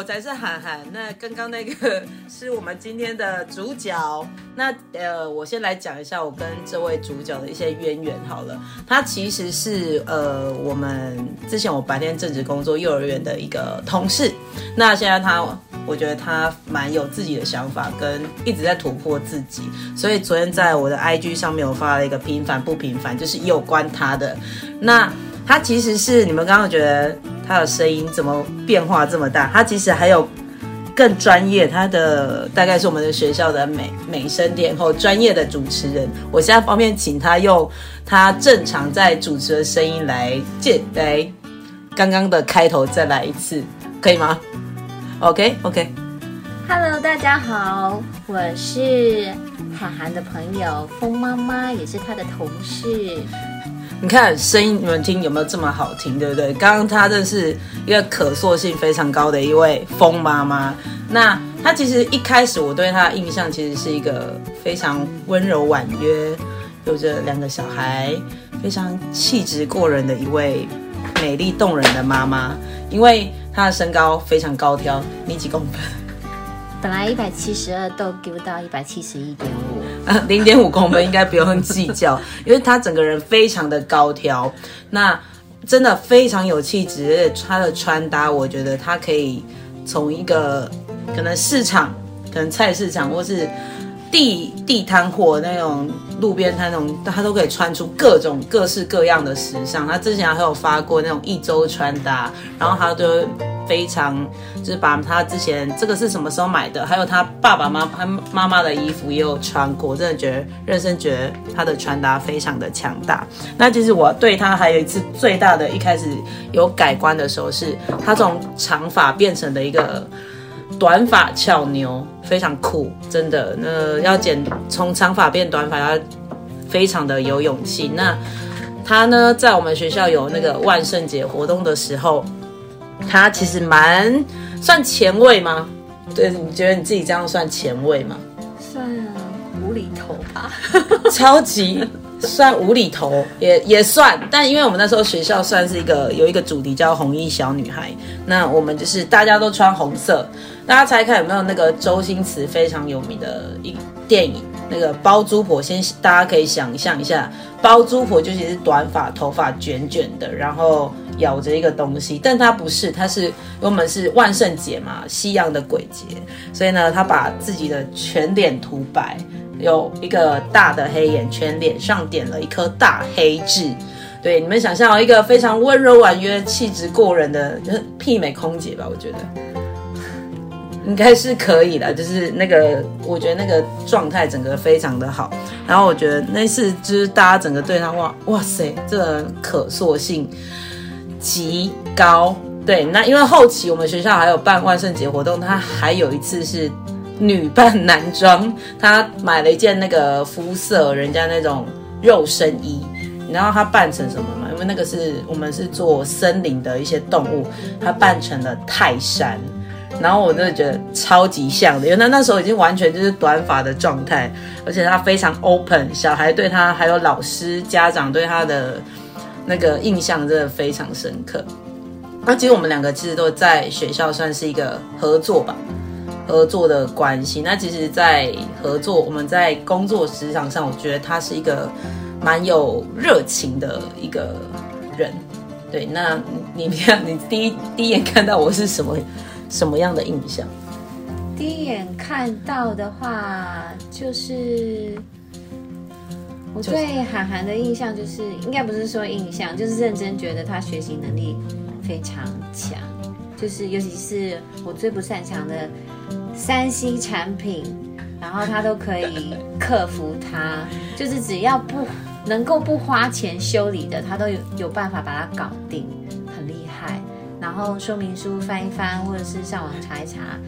我才是涵涵。那刚刚那个是我们今天的主角。那呃，我先来讲一下我跟这位主角的一些渊源好了。他其实是呃，我们之前我白天正职工作幼儿园的一个同事。那现在他，我觉得他蛮有自己的想法，跟一直在突破自己。所以昨天在我的 IG 上面，我发了一个平凡不平凡，就是有关他的。那他其实是你们刚刚觉得。他的声音怎么变化这么大？他其实还有更专业，他的大概是我们的学校的美美声天后，专业的主持人。我现在方便请他用他正常在主持的声音来介来刚刚的开头再来一次，可以吗？OK OK。Hello，大家好，我是海涵的朋友风妈妈，也是他的同事。你看声音，你们听有没有这么好听，对不对？刚刚她这是一个可塑性非常高的一位风妈妈。那她其实一开始我对她的印象，其实是一个非常温柔婉约，有着两个小孩，非常气质过人的一位美丽动人的妈妈。因为她的身高非常高挑，你几公分？本来一百七十二，都丢到一百七十一点五。零点五公分应该不用计较，因为他整个人非常的高挑，那真的非常有气质，而且他的穿搭，我觉得他可以从一个可能市场，可能菜市场或是地地摊货那种路边摊那种，他都可以穿出各种各式各样的时尚。他之前还有发过那种一周穿搭，然后他都。非常就是把他之前这个是什么时候买的，还有他爸爸妈妈妈妈的衣服也有穿过，真的觉得认真觉得他的穿搭非常的强大。那其实我对他还有一次最大的一开始有改观的时候，是他从长发变成的一个短发俏妞，非常酷，真的。那要剪从长发变短发，要非常的有勇气。那他呢，在我们学校有那个万圣节活动的时候。他其实蛮算前卫吗？对，你觉得你自己这样算前卫吗？算无厘头吧，超级算无厘头，也也算。但因为我们那时候学校算是一个有一个主题叫红衣小女孩，那我们就是大家都穿红色。大家猜看有没有那个周星驰非常有名的一电影？那个包租婆，先大家可以想象一下，包租婆就其实短发，头发卷卷的，然后咬着一个东西，但她不是，她是我们是万圣节嘛，西洋的鬼节，所以呢，她把自己的全脸涂白，有一个大的黑眼圈，脸上点了一颗大黑痣。对，你们想象一个非常温柔婉约、气质过人的，就是媲美空姐吧？我觉得。应该是可以的，就是那个，我觉得那个状态整个非常的好。然后我觉得那次就是大家整个对他哇哇塞，这可塑性极高。对，那因为后期我们学校还有办万圣节活动，他还有一次是女扮男装，他买了一件那个肤色人家那种肉身衣，然后他扮成什么嘛？因为那个是我们是做森林的一些动物，他扮成了泰山。然后我真的觉得超级像的，因为他那时候已经完全就是短发的状态，而且他非常 open，小孩对他还有老师家长对他的那个印象真的非常深刻。那其实我们两个其实都在学校算是一个合作吧，合作的关系。那其实，在合作我们在工作职场上，我觉得他是一个蛮有热情的一个人。对，那你你你第一第一眼看到我是什么？什么样的印象？第一眼看到的话，就是我对韩寒的印象就是，应该不是说印象，就是认真觉得他学习能力非常强，就是尤其是我最不擅长的三 C 产品，然后他都可以克服它，就是只要不能够不花钱修理的，他都有有办法把它搞定。然后说明书翻一翻，或者是上网查一查，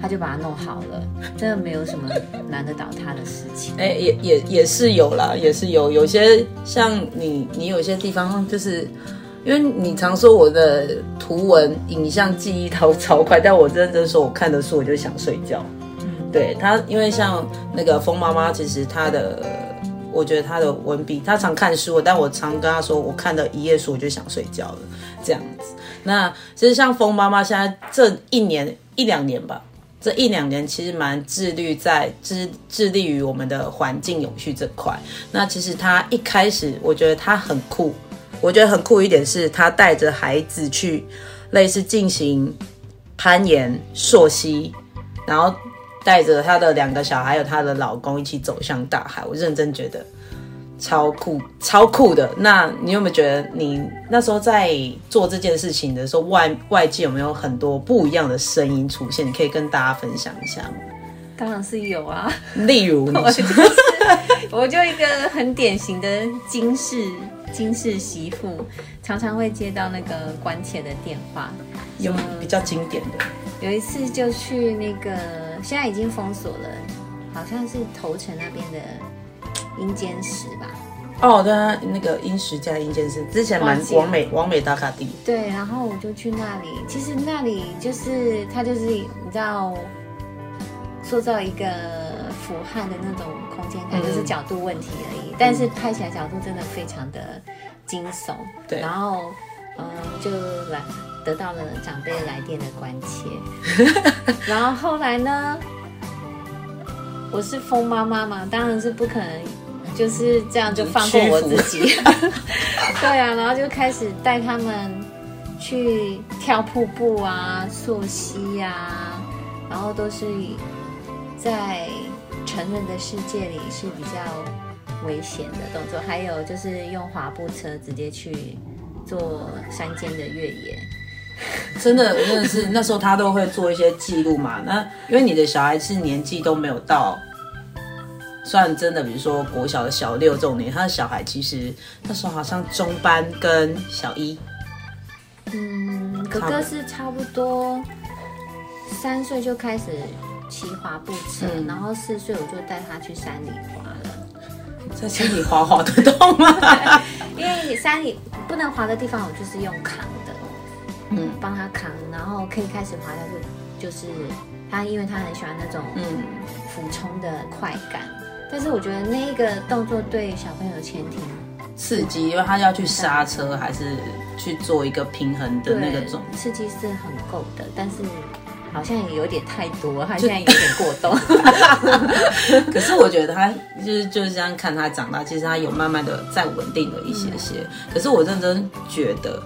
他就把它弄好了，真的没有什么难得倒他的事情。哎，也也也是有啦，也是有。有些像你，你有些地方就是，因为你常说我的图文影像记忆超超快，但我认真说，我看的书我就想睡觉。嗯，对他，因为像那个风妈妈，其实她的我觉得她的文笔，她常看书，但我常跟她说，我看的一页书我就想睡觉了，这样子。那其实像风妈妈现在这一年一两年吧，这一两年其实蛮致力在致致力于我们的环境永续这块。那其实她一开始，我觉得她很酷，我觉得很酷一点是她带着孩子去类似进行攀岩、溯溪，然后带着她的两个小孩有她的老公一起走向大海。我认真觉得。超酷，超酷的。那你有没有觉得，你那时候在做这件事情的时候，外外界有没有很多不一样的声音出现？你可以跟大家分享一下吗？当然是有啊。例如，我就我就一个很典型的金氏金氏媳妇，常常会接到那个关切的电话。有比较经典的，有一次就去那个，现在已经封锁了，好像是头城那边的。阴间石吧，哦，对啊，那个阴石加阴间石，之前蛮完美完美打卡地。对，然后我就去那里，其实那里就是它就是你知道，塑造一个俯瞰的那种空间感，就是角度问题而已。但是拍起来角度真的非常的惊悚。对，然后嗯，就来得到了长辈来电的关切。然后后来呢，我是疯妈妈嘛，当然是不可能。就是这样，就放过我自己。对啊，然后就开始带他们去跳瀑布啊、溯溪啊，然后都是在成人的世界里是比较危险的动作。还有就是用滑步车直接去做山间的越野。真的，真的是那时候他都会做一些记录嘛。那因为你的小孩是年纪都没有到。算真的，比如说国小的小六这种年，他的小孩其实那时候好像中班跟小一，嗯，哥哥是差不多三岁就开始骑滑步车，然后四岁我就带他去山里滑了。在山里滑滑得动吗？因为山里不能滑的地方，我就是用扛的，嗯，帮他扛，然后可以开始滑，他就就是他，因为他很喜欢那种嗯俯冲的快感。但是我觉得那一个动作对小朋友前庭刺激，因为他要去刹车，还是去做一个平衡的那个种刺激是很够的，但是好像也有点太多，他现在有点过动。可是我觉得他就是就是这样看他长大，其实他有慢慢的在稳定了一些些。可是我认真觉得，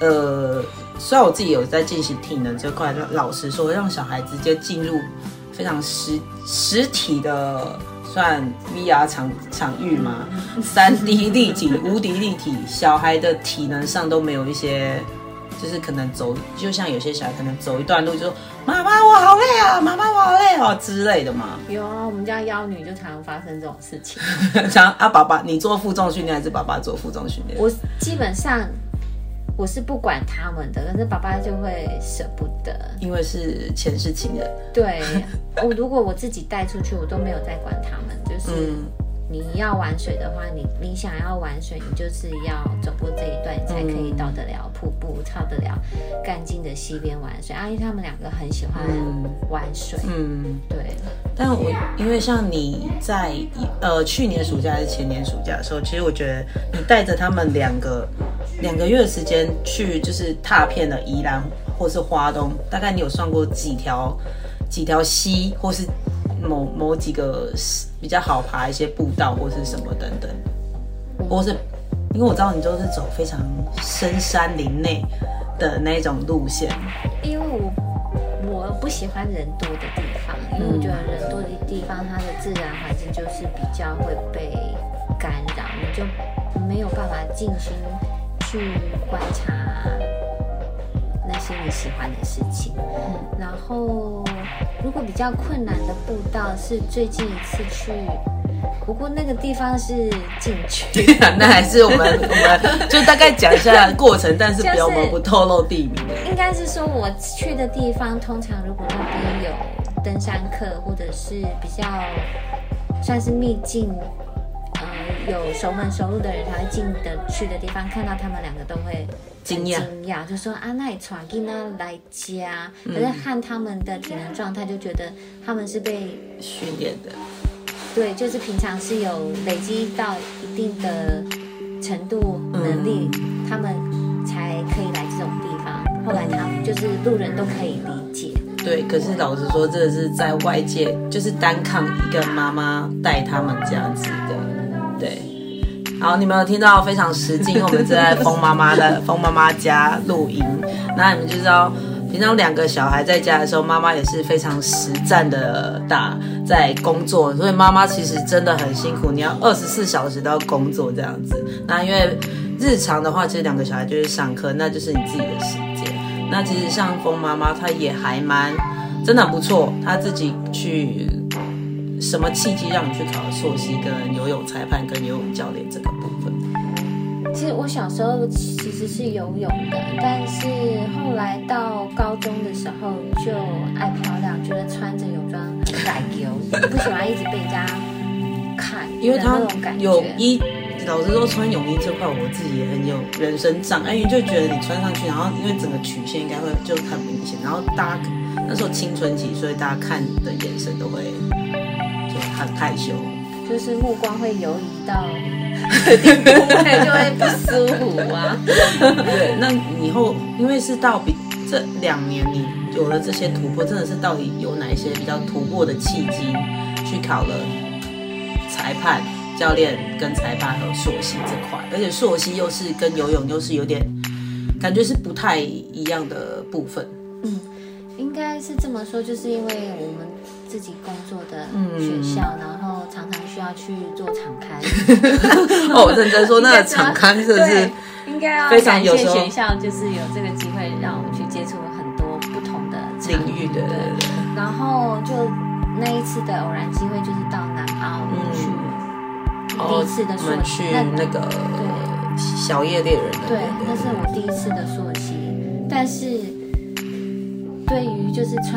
呃，虽然我自己有在进行体能这块，老实说，让小孩直接进入非常实实体的。算 VR 场场域吗？三 D 立体、无敌立体，小孩的体能上都没有一些，就是可能走，就像有些小孩可能走一段路就说：“妈妈我好累啊，妈妈我好累哦”之类的嘛。有啊，我们家妖女就常常发生这种事情。常啊，爸爸你做负重训练还是爸爸做负重训练？我基本上。我是不管他们的，可是爸爸就会舍不得，因为是前世情人。对，我如果我自己带出去，我都没有再管他们，就是。你要玩水的话，你你想要玩水，你就是要走过这一段，你才可以到得了瀑布，到得了干净的溪边玩水。阿姨他们两个很喜欢玩水，嗯，对。但我因为像你在呃去年暑假还是前年暑假的时候，其实我觉得你带着他们两个两个月的时间去，就是踏遍了宜兰或是花东，大概你有算过几条几条溪或是？某某几个比较好爬一些步道或是什么等等，或是因为我知道你都是走非常深山林内的那种路线。因为我我不喜欢人多的地方，因为我觉得人多的地方它的自然环境就是比较会被干扰，你就没有办法静心去观察。那些你喜欢的事情，然后如果比较困难的步道是最近一次去，不过那个地方是禁区，那还是我们我们就大概讲一下过程，但是不要我们不透露地名。应该是说我去的地方，通常如果那边有登山客或者是比较算是秘境。有熟门熟路的人才会进的去的地方，看到他们两个都会惊讶，惊讶就说啊，那你传给他来家，可是看他们的体能状态，就觉得他们是被训练的。对，就是平常是有累积到一定的程度能力，他们才可以来这种地方。后来他们就是路人都可以理解。对，可是老实说，这个是在外界就是单靠一个妈妈带他们这样子的。对，好，你们有听到非常实际，我们正在风妈妈的 风妈妈家录音，那你们就知道。平常两个小孩在家的时候，妈妈也是非常实战的打在工作，所以妈妈其实真的很辛苦，你要二十四小时都要工作这样子。那因为日常的话，其实两个小孩就是上课，那就是你自己的时间。那其实像风妈妈，她也还蛮真的很不错，她自己去什么契机让你去考硕西跟游泳裁判跟游泳教练这个部分？其实我小时候其实是游泳的，但是后来到高中的时候就爱漂亮，觉得穿着泳装很改丢，不喜欢一直被人家看，因为他泳衣，老实说穿泳衣这块我自己也很有人生障碍，因为就觉得你穿上去，然后因为整个曲线应该会就很明显，然后大家那时候青春期，所以大家看的眼神都会就很害羞，就是目光会游移到。定部位就会不舒服啊。对，那以后因为是到比这两年你有了这些突破，真的是到底有哪一些比较突破的契机，去考了裁判、教练跟裁判和硕西这块，而且硕西又是跟游泳又是有点感觉是不太一样的部分。嗯，应该是这么说，就是因为我们自己工作的学校，然后常常需要去做场刊。哦，认真说，那个场刊是不是应该要非常有学校，就是有这个机会让我们去接触很多不同的领域的。然后就那一次的偶然机会，就是到南澳去第一次的溯溪，那个对小叶猎人的，对，那是我第一次的硕期，但是。对于就是穿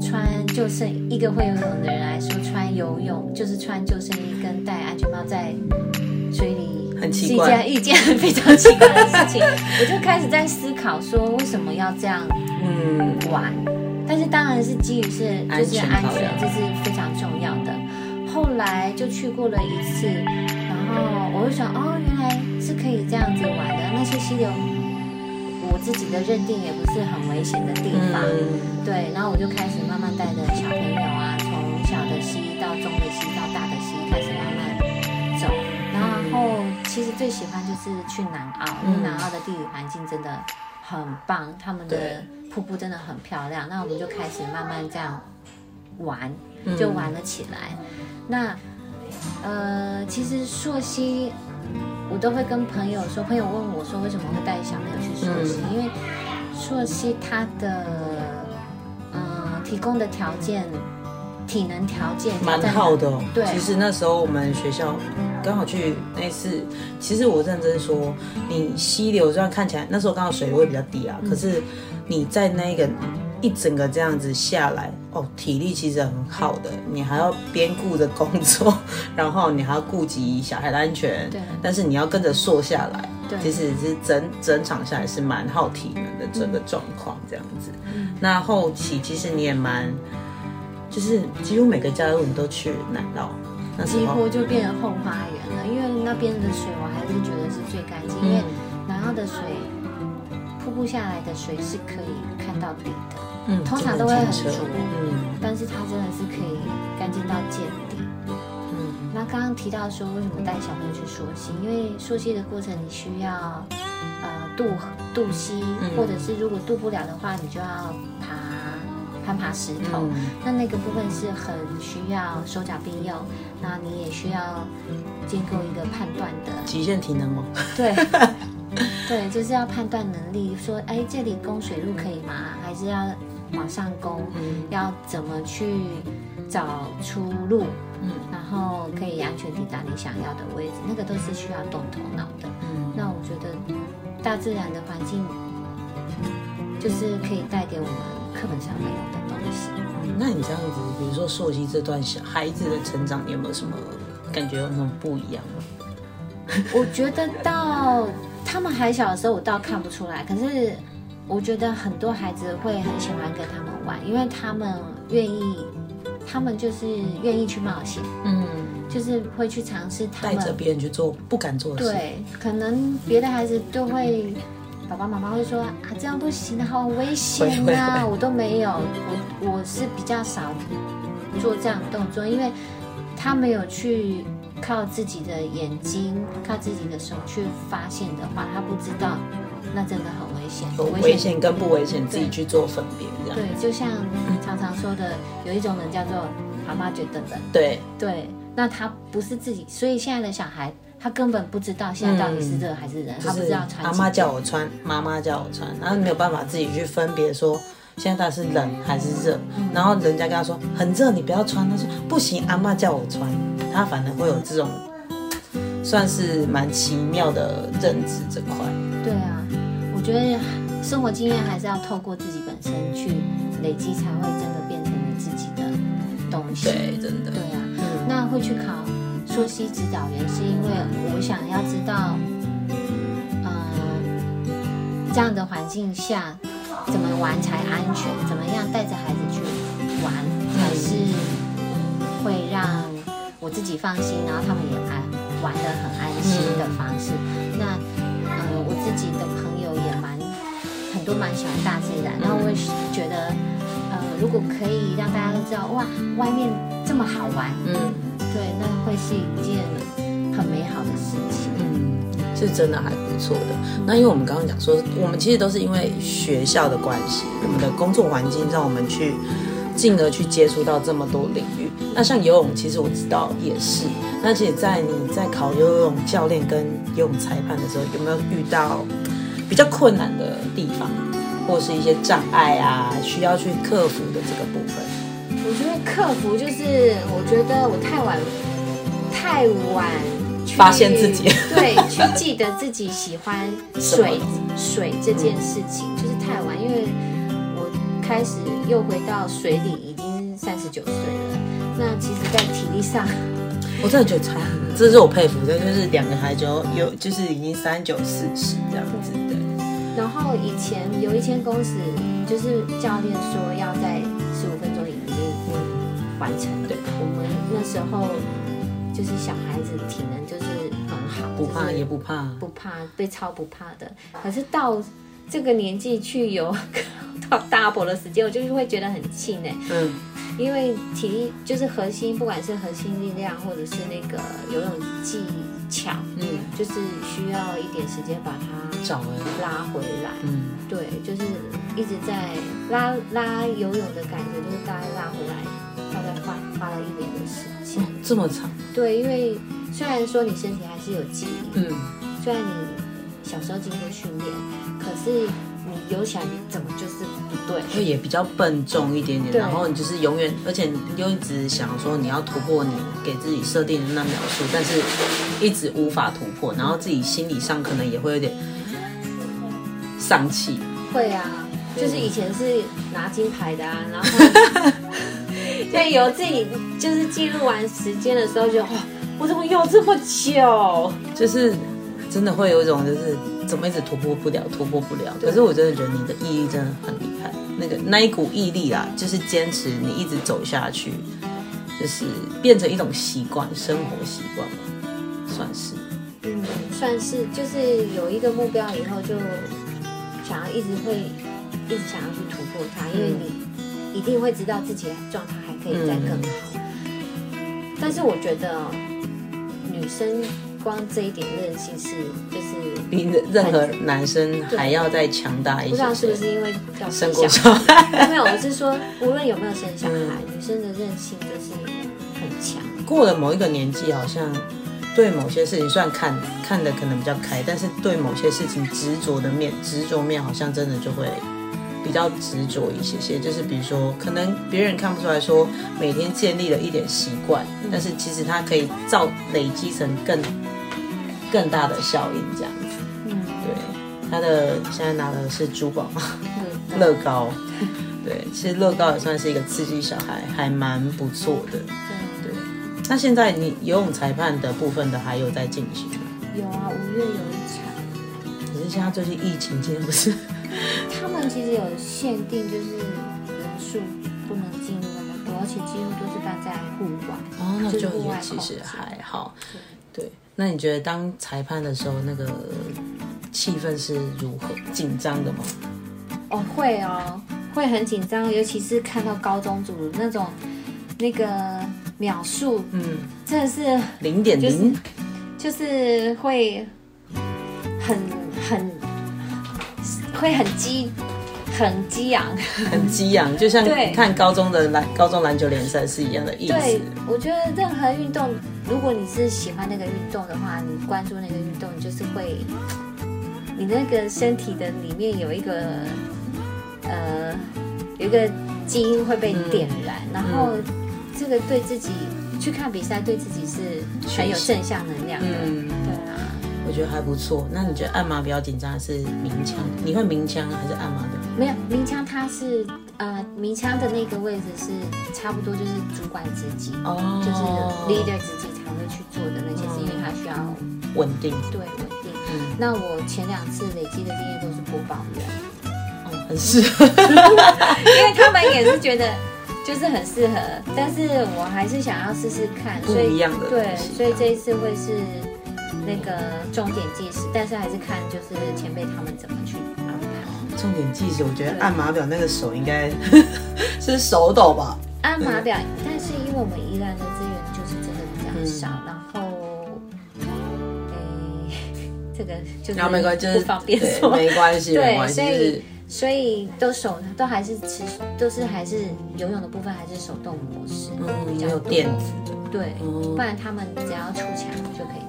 穿救生一个会游泳的人来说，穿游泳就是穿救生衣跟戴安全帽在水里很奇怪，是一件一件非常奇怪的事情。我就开始在思考说，为什么要这样嗯玩？但是当然是基于是就是安全，这是非常重要的。后来就去过了一次，然后我就想，哦，原来是可以这样子玩的。那些溪流。我自己的认定也不是很危险的地方，对，然后我就开始慢慢带着小朋友啊，从小的溪到中的溪到大的溪开始慢慢走，然后其实最喜欢就是去南澳，因为南澳的地理环境真的很棒，他们的瀑布真的很漂亮，那我们就开始慢慢这样玩，就玩了起来。那呃，其实朔溪。我都会跟朋友说，朋友问我说为什么会带小朋友去溯溪？因为溯溪它的嗯提供的条件，体能条件蛮好的。对，其实那时候我们学校刚好去那次，其实我认真说，你溪流虽然看起来那时候刚好水位比较低啊，可是你在那个。一整个这样子下来，哦，体力其实很好的，你还要边顾着工作，然后你还要顾及小孩的安全，对，但是你要跟着瘦下来，对，其实是整整场下来是蛮耗体能的整个状况这样子。那后期其实你也蛮，就是几乎每个假日你都去南澳，那几乎就变成后花园了，因为那边的水我还是觉得是最干净，因为南澳的水。瀑布下来的水是可以看到底的，嗯，通常都会很浊，嗯，但是它真的是可以干净到见底，嗯。那刚刚提到说为什么带小朋友去溯溪？因为溯溪的过程你需要呃渡渡溪，或者是如果渡不了的话，你就要爬攀爬石头，那那个部分是很需要手脚并用，那你也需要建构一个判断的极限体能哦，对。对，就是要判断能力，说，哎，这里供水路可以吗？还是要往上攻？要怎么去找出路？嗯，然后可以安全抵达你想要的位置，那个都是需要动头脑的。嗯，那我觉得大自然的环境就是可以带给我们课本上没有的东西。那你这样子，比如说溯溪这段小孩子的成长，你有没有什么感觉有什么不一样吗？我觉得到。他们还小的时候，我倒看不出来。可是，我觉得很多孩子会很喜欢跟他们玩，因为他们愿意他们就是愿意去冒险，嗯，就是会去尝试他们带着别人去做不敢做的事，对，可能别的孩子都会，爸爸妈妈会说啊，这样不行，好危险会啊！会我都没有，我我是比较少做这样的动作，因为他没有去靠自己的眼睛、靠自己的手去发现的话，他不知道，那真的很危险，危险跟不危险自己去做分别，这样对，就像常常说的，有一种人叫做蛤蟆觉得冷，对，对，那他不是自己，所以现在的小孩他根本不知道现在到底是热还是冷，他不知道穿几阿妈叫我穿，妈妈叫我穿，然后没有办法自己去分别说现在到底是冷还是热，然后人家跟他说很热，你不要穿，他说不行，阿妈叫我穿，他反而会有这种算是蛮奇妙的认知这块。觉得生活经验还是要透过自己本身去累积，才会真的变成你自己的东西。对，真的对。啊，嗯那会去考溯溪指导员，是因为我想要知道，嗯、这样的环境下怎么玩才安全，怎么样带着孩子去玩才是会让我自己放心，然后他们也安玩的很安心的方式。那呃，我自己的很多蛮喜欢大自然，然后我也是觉得。呃，如果可以让大家都知道，哇，外面这么好玩，嗯对，那会是一件很美好的事情。嗯，是真的还不错的。那因为我们刚刚讲说，我们其实都是因为学校的关系，我们的工作环境让我们去进而去接触到这么多领域。那像游泳，其实我知道也是。那其实，在你在考游泳教练跟游泳裁判的时候，有没有遇到比较困难的地方，或是一些障碍啊，需要去克服的这个部分？我觉得克服就是，我觉得我太晚，太晚发现自己 对，去记得自己喜欢水水这件事情，就是太晚，因为我开始又回到水里，已经三十九岁了。那其实，在体力上，我真的觉得差很多，这是我佩服的，就是两个孩子有有就是已经三九四十这样子的。然后以前有一间公司，就是教练说要在十五分钟以内完成。对，我们那时候就是小孩子体能就是很好，不怕也不怕，不怕被超不怕的。可是到这个年纪去游 到 double 的时间，我就是会觉得很气馁，嗯，因为体力就是核心，不管是核心力量或者是那个游泳技巧，嗯，就是需要一点时间把它找了，拉回来。嗯，对，就是一直在拉拉游泳的感觉，就是大概拉回来，大概花花了一年的时间。哦，这么长，对，因为虽然说你身体还是有记忆，嗯，虽然你小时候经过训练，可是你游起来你怎么就是不对？就也比较笨重一点点，然后你就是永远，而且你又一直想说你要突破你给自己设定的那描述，但是一直无法突破，然后自己心理上可能也会有点丧气，会啊，就是以前是拿金牌的啊，然后 在有自己就是记录完时间的时候就，哇，我怎么游这么久？就是真的会有一种就是怎么一直突破不了，突破不了。可是我真的觉得你的毅力真的很厉害，那个那一股毅力啊，就是坚持你一直走下去，就是变成一种习惯，生活习惯吧，算是。嗯，算是就是有一个目标以后，就想要一直会一直想要去突破它，因为你一定会知道自己的状态还可以再更好。但是我觉得哦女生光这一点韧性是就是比任何男生还要再强大一些。不知道是不是因为要生过小小孩？没有，我是说无论有没有生小孩，嗯女生的韧性就是很强。过了某一个年纪，好像对某些事情，虽然看看的可能比较开，但是对某些事情执着的面，执着面好像真的就会比较执着一些些。就是比如说，可能别人看不出来说每天建立了一点习惯，但是其实它可以造累积成更更大的效应，这样子。嗯，对，他的现在拿的是珠宝嘛，嗯乐高。对，其实乐高也算是一个刺激小孩，还蛮不错的。对那现在你游泳裁判的部分的还有在进行吗？有啊，五月有一场。可是现在最近疫情，今天不是他们其实有限定，就是人数不能进入那么多而且几乎都是办在户外。哦，那就也其实还好。对，那你觉得当裁判的时候，那个气氛是如何？紧张的吗？哦，会哦，会很紧张，尤其是看到高中组那种那个秒数，嗯，真的是零点就是零，就是会很很会很激很激昂。很激昂，就像对看高中的篮高中篮球联赛是一样的意思对。，我觉得任何运动，如果你是喜欢那个运动的话，你关注那个运动，你就是会，你那个身体的里面有一个呃有一个基因会被点燃，然后这个对自己去看比赛，对自己是很有正向能量的。嗯，对啊，我觉得还不错。那你觉得按摩比较紧张还是鸣枪？你会鸣枪还是按摩表？没有鸣枪，它是呃鸣枪的那个位置是差不多就是主管职级，哦就是 leader 职级才会去做的那些事，因为它需要稳定，对稳定。嗯，那我前两次累积的经验都是播报员，哦，很适合。因为他们也是觉得就是很适合，但是我还是想要试试看，不所以一样的对所以这一次会是那个重点计时，但是还是看就是前辈他们怎么去安排。重点计时，我觉得按码表那个手应该 是手抖吧？按码表，但是因为我们宜兰的资源就是真的比较少，嗯。然后，诶，这个就是然后没关系，就是不方便说，没关系，对没关系，所以就是所以都手都还是持都是还是游泳的部分还是手动模式，嗯，比较有电子的，对，嗯不然他们只要出墙就可以，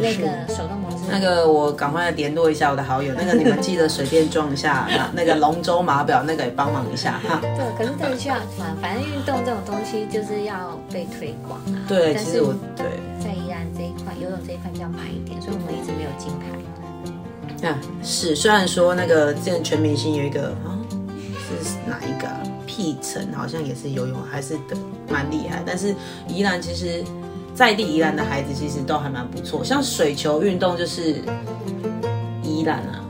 也是。那个手动模式那个我赶快联络一下我的好友，那个你们记得随便撞一下那那个龙舟码表，那个也帮忙一下哈。对，可是这个需要反反正运动这种东西就是要被推广啊。对，其实我对在宜兰这一块游泳这一块比较慢一点，所以我们一直没有金牌。啊是，虽然说那个之前全明星有一个啊是哪一个啊？屁城好像也是游泳，还是的蛮厉害，但是宜兰其实在地宜兰的孩子其实都还蛮不错，像水球运动就是宜兰啊。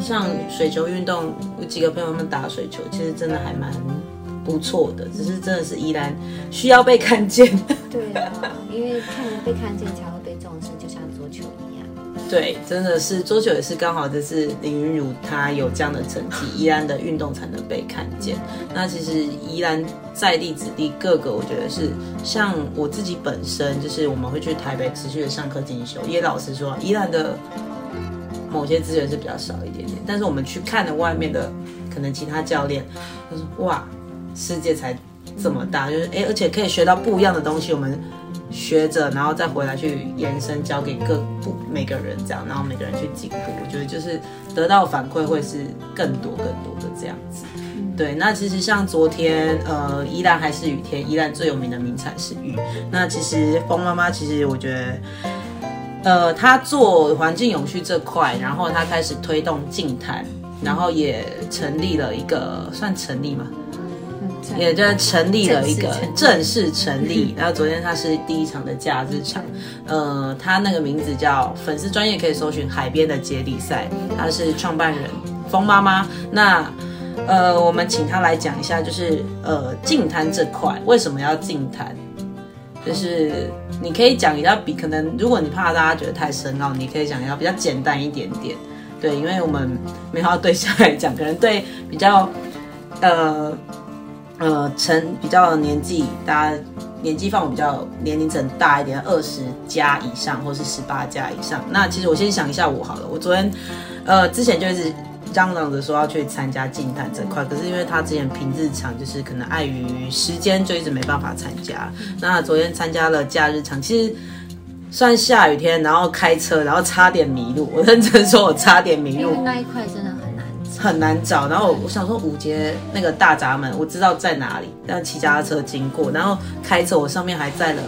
像水球运动，有几个朋友们打水球，其实真的还蛮不错的，只是真的是宜兰需要被看见。对啊，因为看被看见才对，真的是桌球也是刚好，这是林云儒他有这样的成绩，宜兰的运动才能被看见。那其实宜兰在地子弟各个，我觉得是像我自己本身，就是我们会去台北持续的上课进修。也老实说，宜兰的某些资源是比较少一点点，但是我们去看了外面的可能其他教练，就说哇，世界才这么大，就是哎，而且可以学到不一样的东西，我们。学着，然后再回来去延伸，教给各部每个人这样，然后每个人去进步。我觉得就是得到反馈会是更多更多的这样子。对，那其实像昨天，呃，依然还是雨天，依然最有名的名产是雨。那其实风妈妈，其实我觉得，呃，她做环境永续这块，然后她开始推动净滩，然后也成立了一个算成立吗？嗯，也就成立了一个正式成立。然后昨天它是第一场的假日场，呃，它那个名字叫粉丝专业可以搜寻海边的接力赛，他是创办人风妈妈，那呃，我们请他来讲一下，就是呃净滩这块。为什么要净滩，就是你可以讲一下比可能如果你怕大家觉得太深奥，你可以讲一下比较简单一点点，对，因为我们没有要对象来讲，可能对比较呃。呃，成比较年纪，大家年纪范围比较年龄层大一点，二十加以上，或是十八加以上。那其实我先想一下我好了，我昨天呃之前就一直嚷嚷着说要去参加静态这块，可是因为他之前平日常就是可能碍于时间，就一直没办法参加。那昨天参加了假日场，其实。算下雨天，然后开车，然后差点迷路。我认真说，我差点迷路。那一块真的很难找。然后我想说五节那个大闸门，我知道在哪里，但骑家车经过，然后开车我上面还载了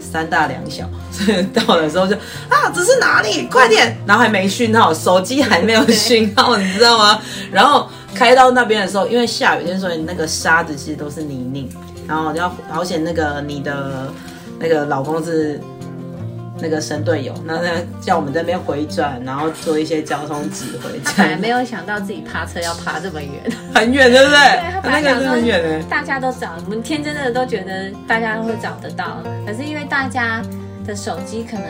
三大两小，所以到的时候就啊，这是哪里？快点！然后还没讯号，手机还没有讯号，你知道吗？然后开到那边的时候，因为下雨天，所以那个沙子其实都是泥泞，然后要好险那个你的那个老公是。那个神队友，那他叫我们这边回转，然后做一些交通指挥，这样他本来没有想到自己爬车要爬这么远，很远，对不对？对他本来想说很远的。大家都找，我们天真的都觉得大家都会找得到，可是因为大家的手机可能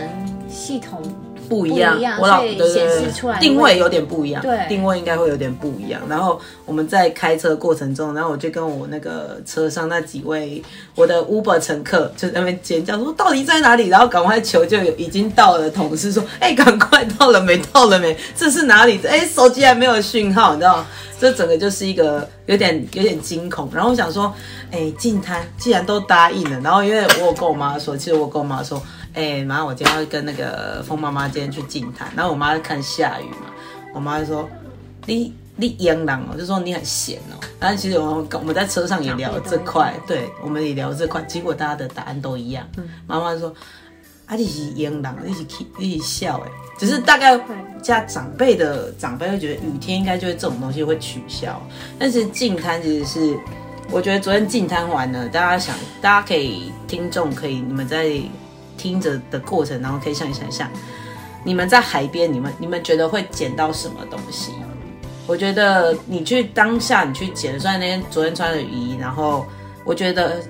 系统不一样我老对对对定位位有点不一样，对定位应该会有点不一样。然后我们在开车过程中，然后我就跟我那个车上那几位我的 Uber 乘客就在那边尖叫说到底在哪里，然后赶快求救，有已经到了同事说，哎、赶快到了没？到了没？这是哪里？哎、手机还没有讯号，你知道吗？这整个就是一个有点有点惊恐，然后我想说，哎、进摊既然都答应了，然后因为我有跟我妈说，其实我跟我妈说，哎、妈，我今天要跟那个风妈妈今天去进摊，然后我妈在看下雨嘛，我妈就说，你你烟狼哦，就说你很闲哦，然后其实我们我们在车上也聊这块，对，我们也聊这块，结果大家的答案都一样，妈妈说。啊，你是烟狼，你是气你是笑哎，只是大概家长辈的长辈会觉得雨天应该就会这种东西会取消，但是进摊其实是，我觉得昨天进摊完了，大家想，大家可以听众可以你们在听着的过程，然后可以想一想象，你们在海边，你们你们觉得会捡到什么东西？我觉得你去当下你去捡，虽然那天昨天穿的雨衣，然后我觉得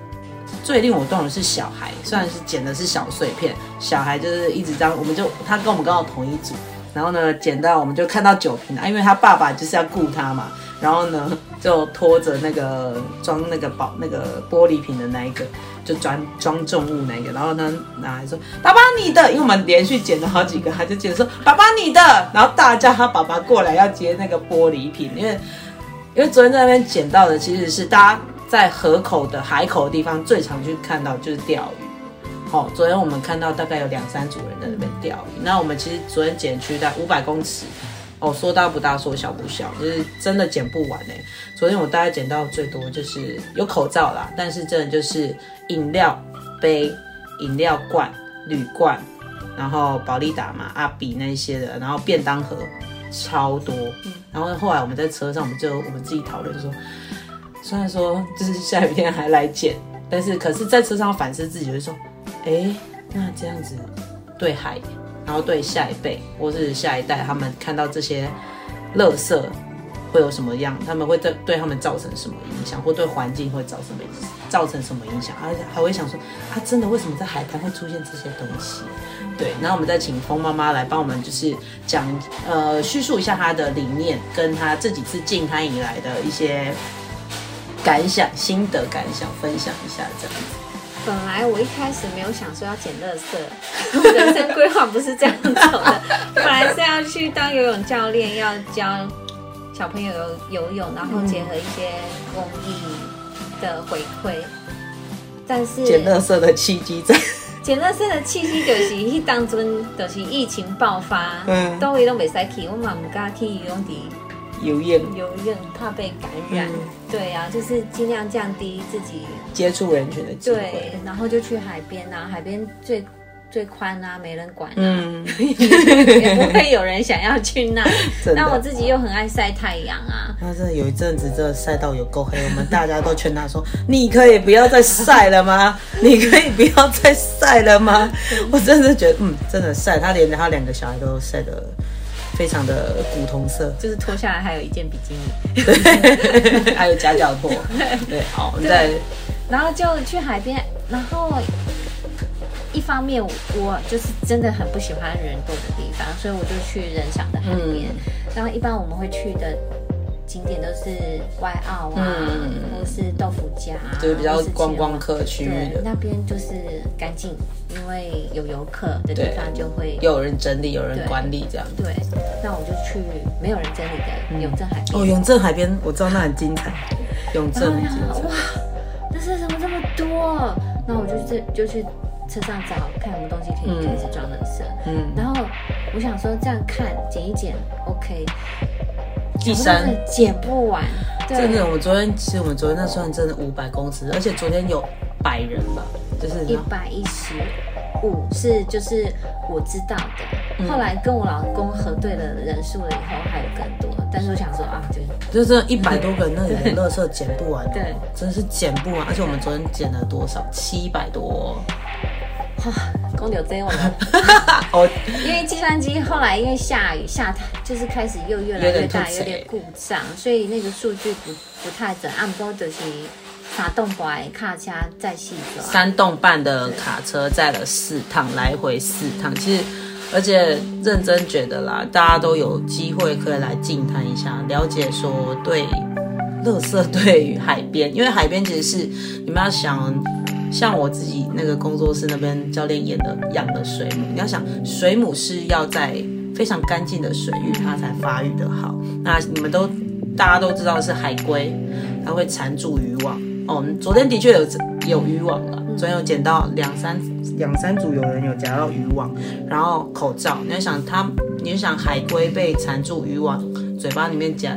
最令我动的是小孩，虽然是捡的是小碎片，小孩就是一直这样，我们就他跟我们刚好同一组，然后呢捡到我们就看到酒瓶啊，因为他爸爸就是要顾他嘛，然后呢就拖着那个装那个宝那个玻璃瓶的那一个，就装装重物那个，然后呢拿来说爸爸你的，因为我们连续捡了好几个，他就接着说爸爸你的，然后大叫他爸爸过来要接那个玻璃瓶，因为因为昨天在那边捡到的其实是大家在河口的海口的地方最常去看到就是钓鱼。好、昨天我们看到大概有两三组人在那边钓鱼。那我们其实昨天捡去在五百公尺，哦，说大不大，说小不小，就是真的捡不完哎、昨天我大概捡到最多就是有口罩啦，但是真的就是饮料杯、饮料罐、铝罐，然后宝利达嘛、阿比那一些的，然后便当盒超多。然后后来我们在车上，我们就我们自己讨论说，虽然说就是下雨天还来捡，但是可是在车上反思自己，就是说，哎，那这样子对海，然后对下一辈或是下一代，他们看到这些垃圾会有什么样？他们会对对他们造成什么影响，或对环境会造什么造成什么影响？而且还会想说，啊，真的为什么在海滩会出现这些东西？对，然后我们再请风妈妈来帮我们，就是讲呃叙述一下她的理念，跟她这几次进滩以来的一些感想、心得感想，分享一下这样子。本来我一开始没有想说要捡垃圾，我人生规划不是这样走的。本来是要去当游泳教练，要教小朋友游游泳，然后结合一些公益的回馈。但是捡垃圾的契机在，捡垃圾的契机就是迄当阵就是疫情爆发，嗯都位都袂使去，我嘛唔敢去游泳池游泳游泳，怕被感染。嗯对啊，就是尽量降低自己接触人群的机会对，。然后就去海边啊，海边最最宽啊，没人管啊，嗯，也不会有人想要去那。那我自己又很爱晒太阳啊，那真的有一阵子真的晒到有够黑，我们大家都劝他说：“你可以不要再晒了吗？你可以不要再晒了吗？”我真的觉得，嗯，真的晒，他连他两个小孩都晒得非常的古铜色，就是脱下来还有一件比基尼，对，还有夹脚拖，对，好，我们再然后就去海边，然后。一方面我就是真的很不喜欢人多的地方，所以我就去人少的海边。然后一般我们会去的景点都是外澳啊，嗯或是豆腐家啊，就是比较观光客区域对，的，那边就是干净，因为有游客的地方就会有人整理，有人管理这样。对。那我就去没有人整理的永正海边。哦，永正海边我知道那很精彩，永正很精彩。哇，但是怎么这么多？那我就这就去车上找看有没有东西可以开始装垃圾。嗯，然后我想说这样看剪一剪，OK。第三。捡不完，对真的，我昨天其实我们昨天那算真的五百公尺，而且昨天有百人吧，就是一百一十五是就是我知道的，后来跟我老公核对了人数了以后还有更多，但是我想说啊，就就是一百多个人，那里的垃圾捡不完、哦，对，真的是捡不完。而且我们昨天捡了多少？七百多、哦，哇，空调这样了。哦，因为计算机后来因为下雨下太，就是开始又越来越大，有点故障，所以那个数据不不太准。按不就是发动白卡车再细走，三栋半的卡车载了四趟，来回四趟。其实，而且认真觉得啦，大家都有机会可以来静谈一下，了解说对，乐色对于海边，因为海边其实是你们要想。像我自己那个工作室那边教练演的养的水母，你要想水母是要在非常干净的水域它才发育的好。那你们都大家都知道是海龟，它会缠住渔网。哦，昨天的确有有渔网了，昨天有捡到两三两三组有人有夹到渔网，然后口罩。你要想它，你要想海龟被缠住渔网，嘴巴里面夹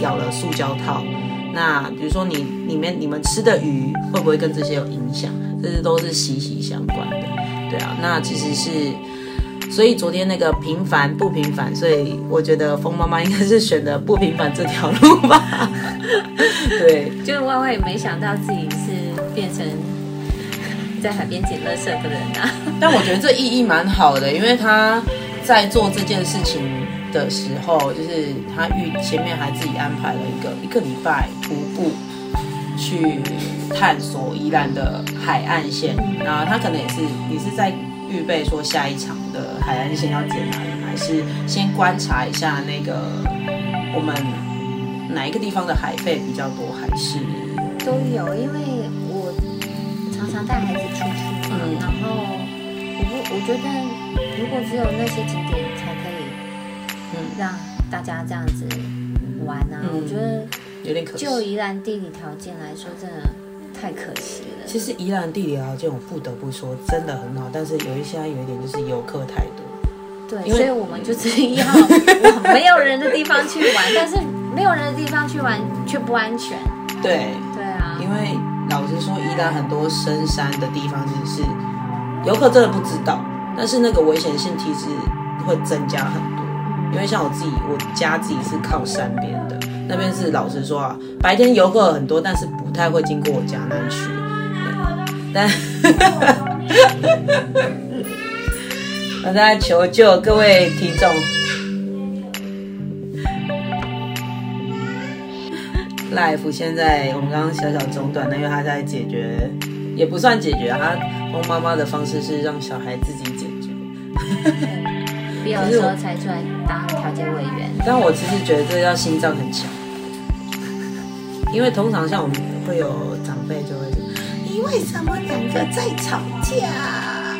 咬了塑胶套。那比如说你里面你们吃的鱼会不会跟这些有影响？这些都是息息相关的，对啊。那其实是，所以昨天那个平凡不平凡，所以我觉得风妈妈应该是选的不平凡这条路吧。对，就是万万也没想到自己是变成在海边捡垃圾的人啊。但我觉得这意义蛮好的，因为他在做这件事情。的时候，就是他预前面还自己安排了一个一个礼拜徒步去探索宜兰的海岸线，然后他可能也是你是在预备说下一场的海岸线要捡哪里，还是先观察一下那个我们哪一个地方的海费比较多，还是都有？因为我常常带孩子出去，嗯，然后我不我觉得如果只有那些景点才可以。让大家这样子玩啊，我觉得有点可惜。就宜兰地理条件来说，真的太可惜了。其实宜兰地理条件，我不得不说真的很好，但是有一些有一点就是游客太多。对，所以我们就是要 往没有人的地方去玩，但是没有人的地方去玩却不安全。对，对啊。因为老实说，宜兰很多深山的地方其实是游客真的不知道，但是那个危险性其实会增加很多。因为像我自己，我家自己是靠山边的，那边是老实说啊，白天游客很多，但是不太会经过我家那区。但，我在求救各位听众，Life 现在我们刚刚小小中断那，因为他在解决，也不算解决，他风妈妈的方式是让小孩自己解决。必要的时候才出来当调解委员。但我其实觉得这要心脏很强，因为通常像我们会有长辈就会说，你为什么两个在吵架？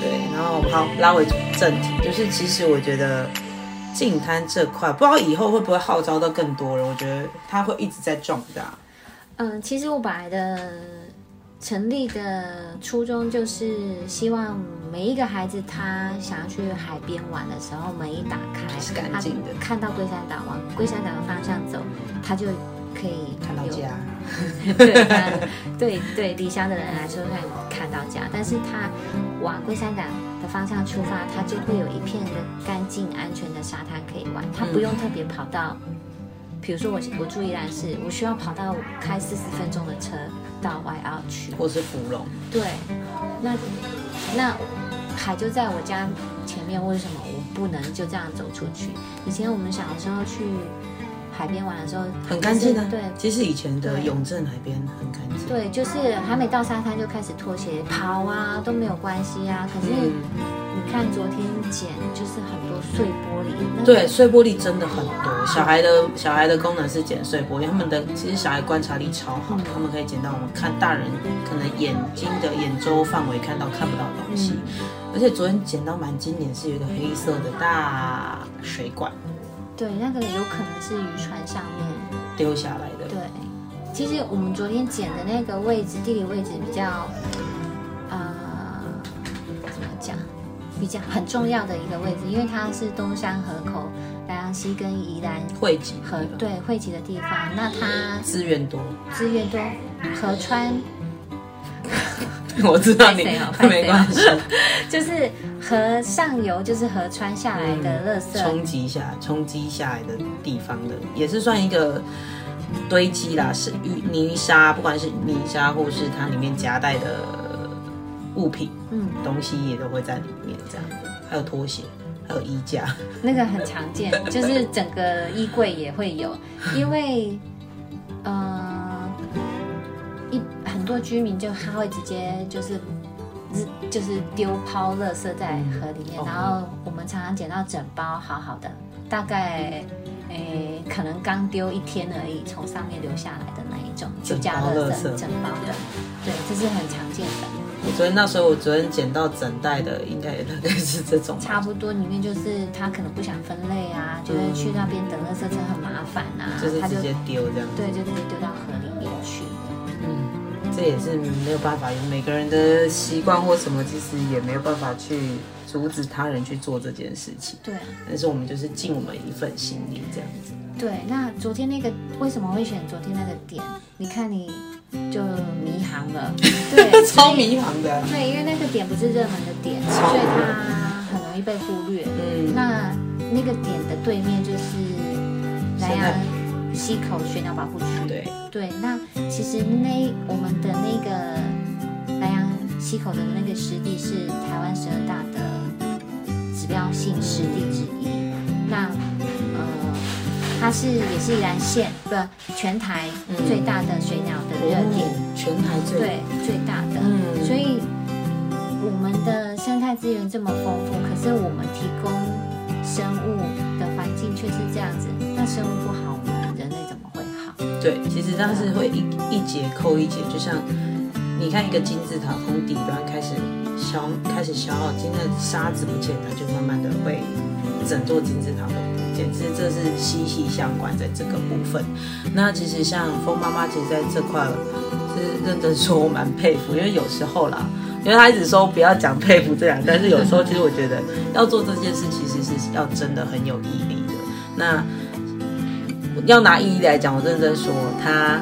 对，然后好拉回正题，就是其实我觉得净滩这块，不知道以后会不会号召到更多人，我觉得他会一直在壮大。嗯，其实我本来的。成立的初衷就是希望每一个孩子他想要去海边玩的时候，门一打开，是干净的，看到龟山岛往龟山岛的方向走，他就可以看到家。对 对对，离乡的人来说可以看到家，但是他往龟山岛的方向出发，他就会有一片的干净安全的沙滩可以玩，他不用特别跑到，比如说我我住宜兰市，我需要跑到开四十分钟的车。到外澳去，或是芙蓉。对，那那海就在我家前面，为什么我不能就这样走出去？以前我们小的时候去海边玩的时候，很干净的。对，其实以前的永镇海边很干净。对，就是还没到沙滩就开始脱鞋跑啊，都没有关系啊。可是。你看昨天捡就是很多碎玻璃，对，碎玻璃真的很多。小孩的小孩的功能是捡碎玻璃，他们的其实小孩观察力超好，他们可以捡到我们看大人可能眼睛的眼周范围看到看不到的东西。而且昨天捡到蛮经典，是有一个黑色的大水管。对，那个有可能是渔船上面丢下来的。对，其实我们昨天捡的那个位置，地理位置比较。呃，怎么讲比较很重要的一个位置，因为它是东山河口、南阳溪跟宜兰汇集河对汇集的地方。那它资源多，资源多，河川。我知道你 没关系，就是河上游，就是河川下来的垃圾。冲击下来，冲击下来的地方的，也是算一个堆积啦，是泥泥沙，不管是泥沙或是它里面夹带的。物品，嗯，东西也都会在里面这样，还有拖鞋，还有衣架，那个很常见，就是整个衣柜也会有，因为呃，一很多居民就他会直接就是日就是丢抛垃圾在河里面，哦然后我们常常捡到整包好好的，大概诶可能刚丢一天而已，从上面流下来的那一种居整家垃圾垃圾整包的，对，这是很常见的。我昨天那时候，我昨天捡到整袋的，应该也大概是这种。差不多里面就是他可能不想分类啊，觉得去那边等垃圾车很麻烦啊，他就就是直接丢这样。对，就直接丢到河这也是没有办法，有每个人的习惯或什么，其实也没有办法去阻止他人去做这件事情。对啊但是我们就是尽我们一份心力这样子。对，那昨天那个为什么会选昨天那个点？你看你就迷航了，对，超迷航的。对，因为那个点不是热门的点，所以它很容易被忽略。嗯，那那个点的对面就是南洋溪口水鸟保护区。对，对，那其实那我们的那个南洋溪口的那个湿地是台湾十二大的指标性湿地之一。那呃，它是也是宜兰县不全台最大的水鸟的热点，哦全台最对最大的。嗯所以我们的生态资源这么丰富，可是我们提供生物的环境却是这样子，那生物不好，我们人类怎么会好？对，其实它是会一一节扣一节，就像你看一个金字塔从底端开始消开始消耗，今天的沙子不见，它就慢慢的会整座金字塔都不见。其实这是息息相关在这个部分。那其实像风妈妈，其实在这块是认真说，我蛮佩服，因为有时候啦。因为她一直说不要讲佩服这样，但是有时候其实我觉得要做这件事，其实是要真的很有毅力的。那要拿意义来讲，我认真说，他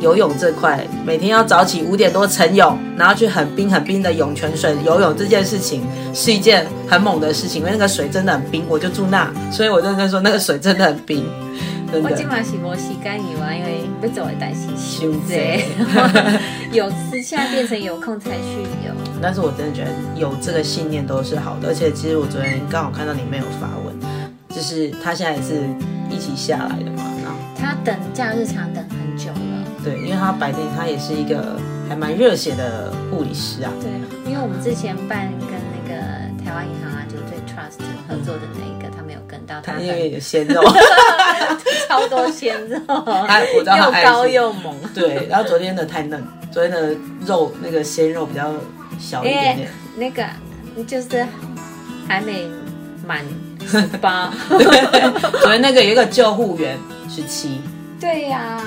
游泳这块，每天要早起五点多晨泳，然后去很冰很冰的涌泉水游泳这件事情，是一件很猛的事情，因为那个水真的很冰，我就住那，所以我认真说那个水真的很冰，真我。今晚是无时间游啊，因为要做的代志休休息息，有时现在变成有空才去游。但是我真的觉得有这个信念都是好的，而且其实我昨天刚好看到里面有发文，就是他现在也是一起下来的嘛，然后他等假日常等很久了，对，因为他白天他也是一个还蛮热血的护理师啊，对，因为我们之前办跟那个台湾银行啊，就是对 Trust 合作的那一个，他没有跟到，他他因为有鲜肉，超多鲜肉，他我知道他又高又猛。对，然后昨天的太嫩，昨天的肉那个鲜肉比较小一点因点。为，那个就是还没满十八，昨天那个有一个救护员十七，对呀、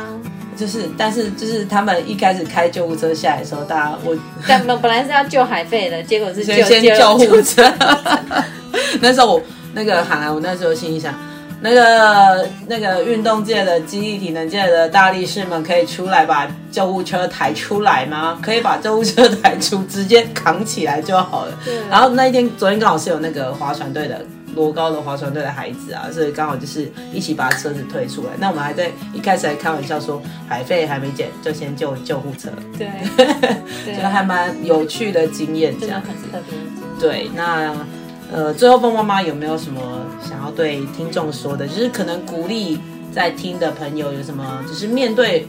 就是但是就是他们一开始开救护车下来的时候，大家我但本本来是要救海费的，结果是救先先救护车，那时候我那个喊，我那时候心里想。那个那个运动界的、激励体能界的大力士们，可以出来把救护车抬出来吗？可以把救护车抬出，直接扛起来就好了。然后那一天，昨天刚好是有那个划船队的罗高的划船队的孩子啊，所以刚好就是一起把车子推出来。那我们还在一开始还开玩笑说，海费还没减，就先救救护车，对，对就还蛮有趣的经验这样子。对，那呃，最后风妈妈有没有什么想要对听众说的？就是可能鼓励在听的朋友有什么，就是面对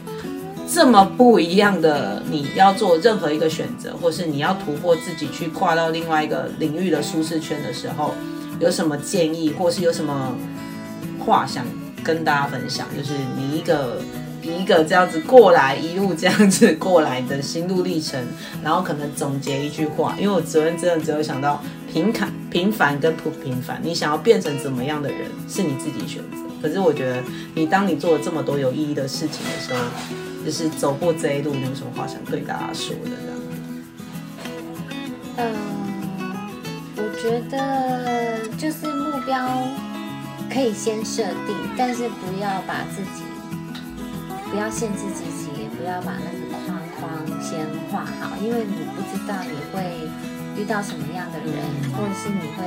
这么不一样的，你要做任何一个选择，或是你要突破自己去跨到另外一个领域的舒适圈的时候，有什么建议，或是有什么话想跟大家分享？就是你一个。一个这样子过来，一路这样子过来的心路历程，然后可能总结一句话，因为我昨天真的只有想到平坎、平凡跟不平凡，你想要变成怎么样的人是你自己选择。可是我觉得，你当你做了这么多有意义的事情的时候，就是走过这一路，你有什么话想对大家说的？这样嗯，觉得就是目标可以先设定，但是不要把自己不要限制自己，也不要把那个框框先画好，因为你不知道你会遇到什么样的人，或者是你会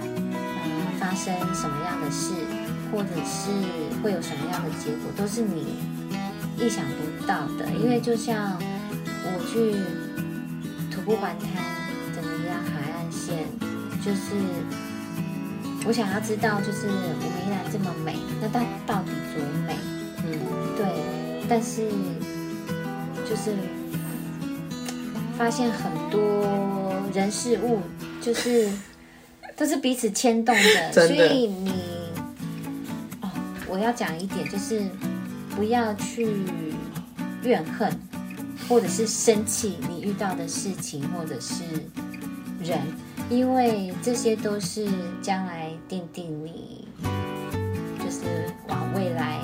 嗯发生什么样的事，或者是会有什么样的结果，都是你意想不到的。因为就像我去。土不管它怎么样，海岸线就是我想要知道，就是我们依然这么美，那它到底多美？嗯，对，但是就是发现很多人事物就是都是彼此牵动的，所以你哦，我要讲一点，就是不要去怨恨或者是生气你遇到的事情或者是人，因为这些都是将来奠定你就是往未来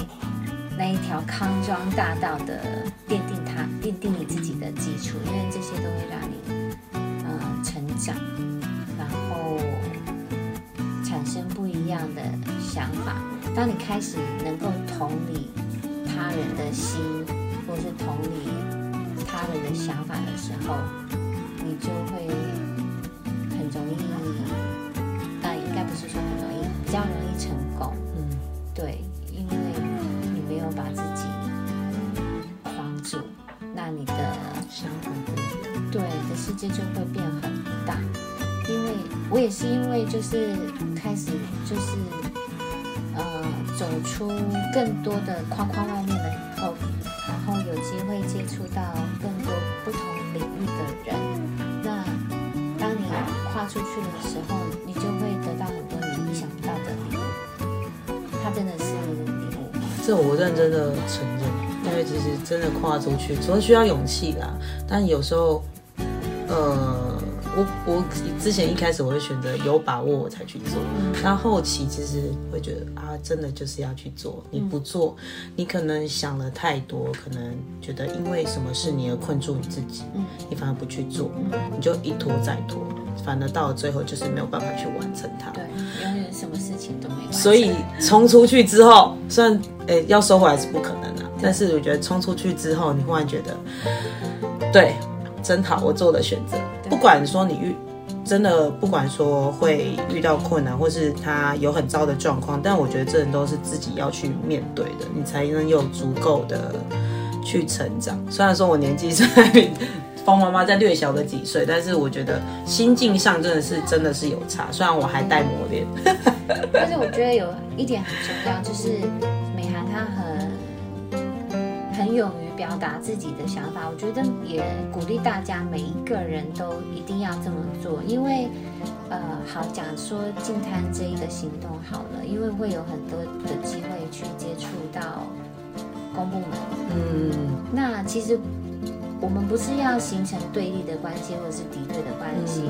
那一条康庄大道的奠定它奠定你自己的基础，因为这些都会让你呃成长，然后产生不一样的想法。当你开始能够同理他人的心，或是同理他人的想法的时候，你就会容易，呃，应该不是说很容易，比较容易成功。嗯，对，因为你没有把自己框住，那你的想法不一样。对的世界就会变很大。因为我也是因为就是开始就是呃走出更多的框框外面了以后，然后有机会接触到更多不同领域的人，出去的时候，你就会得到很多你意想不到的礼物。它真的是礼物。这我认真的承认，因为其实真的跨出去，除了需要勇气啦，但有时候，呃，我我之前一开始我会选择有把握我才去做，但后期其实会觉得啊，真的就是要去做，你不做，你可能想了太多，可能觉得因为什么事你而困住你自己，你反而不去做，你就一拖再拖，反而到了最后就是没有办法去完成它。对，永远什么事情都没完成。所以冲出去之后，虽然诶、要收回来是不可能的、但是我觉得冲出去之后，你忽然觉得，对，真好，我做了选择。不管说你遇真的，不管说会遇到困难，或是他有很糟的状况，但我觉得这人都是自己要去面对的，你才能有足够的去成长。虽然说我年纪是比风妈妈再略小个几岁，但是我觉得心境上真的是真的是有差。虽然我还待磨练。但是我觉得有一点很重要，就是美涵她很很勇于表达自己的想法。我觉得也鼓励大家每一个人都一定要这么做，因为呃，好讲说净滩这一个行动好了，因为会有很多的机会去接触到公部门。嗯，那其实我们不是要形成对立的关系，或者是敌对的关系。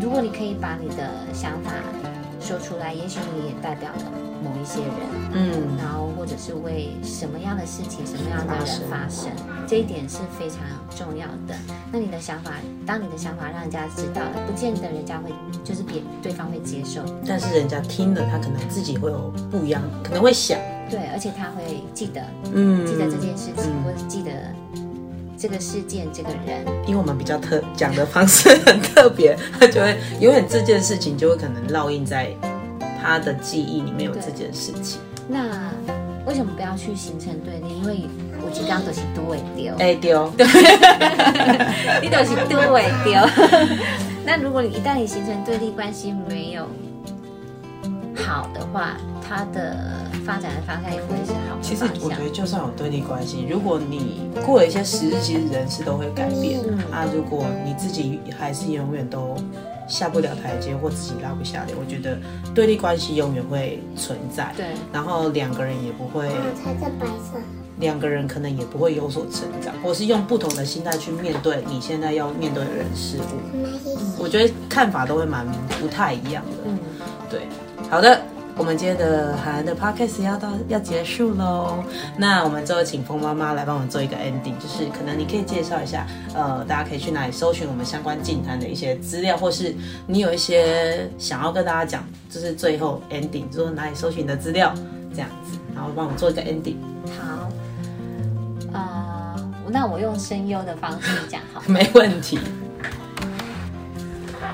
如果你可以把你的想法说出来，也许你也代表了某一些人，嗯，然后或者是为什么样的事情、什么样的人发生，这一点是非常重要的。那你的想法，当你的想法让人家知道了，不见得人家会就是别对方会接受，但是人家听了，他可能自己会有不一样，可能会想，对，而且他会记得嗯，记得这件事情，或者记得这个事件、这个人。因为我们比较特讲的方式很特别，他就会永远这件事情就会可能烙印在他的记忆里面有这件事情。那为什么不要去形成对立？因为我刚刚都是都会丢，哎丢，你都是都会丢。那如果你一旦你形成对立关系没有好的话，它的发展的方向也不会是好的其实我觉。得就算有对立关系，如果你过了一些时日，其实人事都会改变、嗯啊。如果你自己还是永远都下不了台阶，或自己拉不下脸，我觉得对立关系永远会存在。对，然后两个人也不会，才是白色。两个人可能也不会有所成长，或是用不同的心态去面对你现在要面对的人事物。谢谢。我觉得看法都会蛮不太一样的。嗯，对，好的，我们今天的海岸的 podcast 要到要结束喽。那我们最后请风妈妈来帮我们做一个 ending，就是可能你可以介绍一下，呃，大家可以去哪里搜寻我们相关净滩的一些资料，或是你有一些想要跟大家讲，就是最后 ending，说哪里搜寻的资料这样子，然后帮我们做一个 ending。好。呃，那我用声优的方式讲好了。没问题。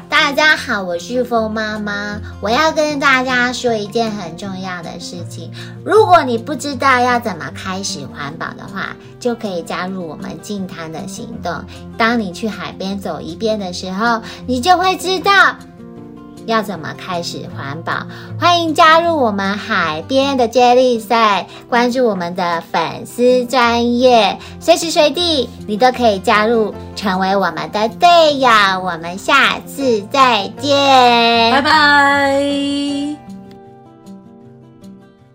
大家好，我是风妈妈。我要跟大家说一件很重要的事情。如果你不知道要怎么开始环保的话，就可以加入我们净滩的行动。当你去海边走一遍的时候，你就会知道要怎么开始环保。欢迎加入我们海边的接力赛，关注我们的粉丝专业，随时随地你都可以加入，成为我们的队友。我们下次再见，拜拜。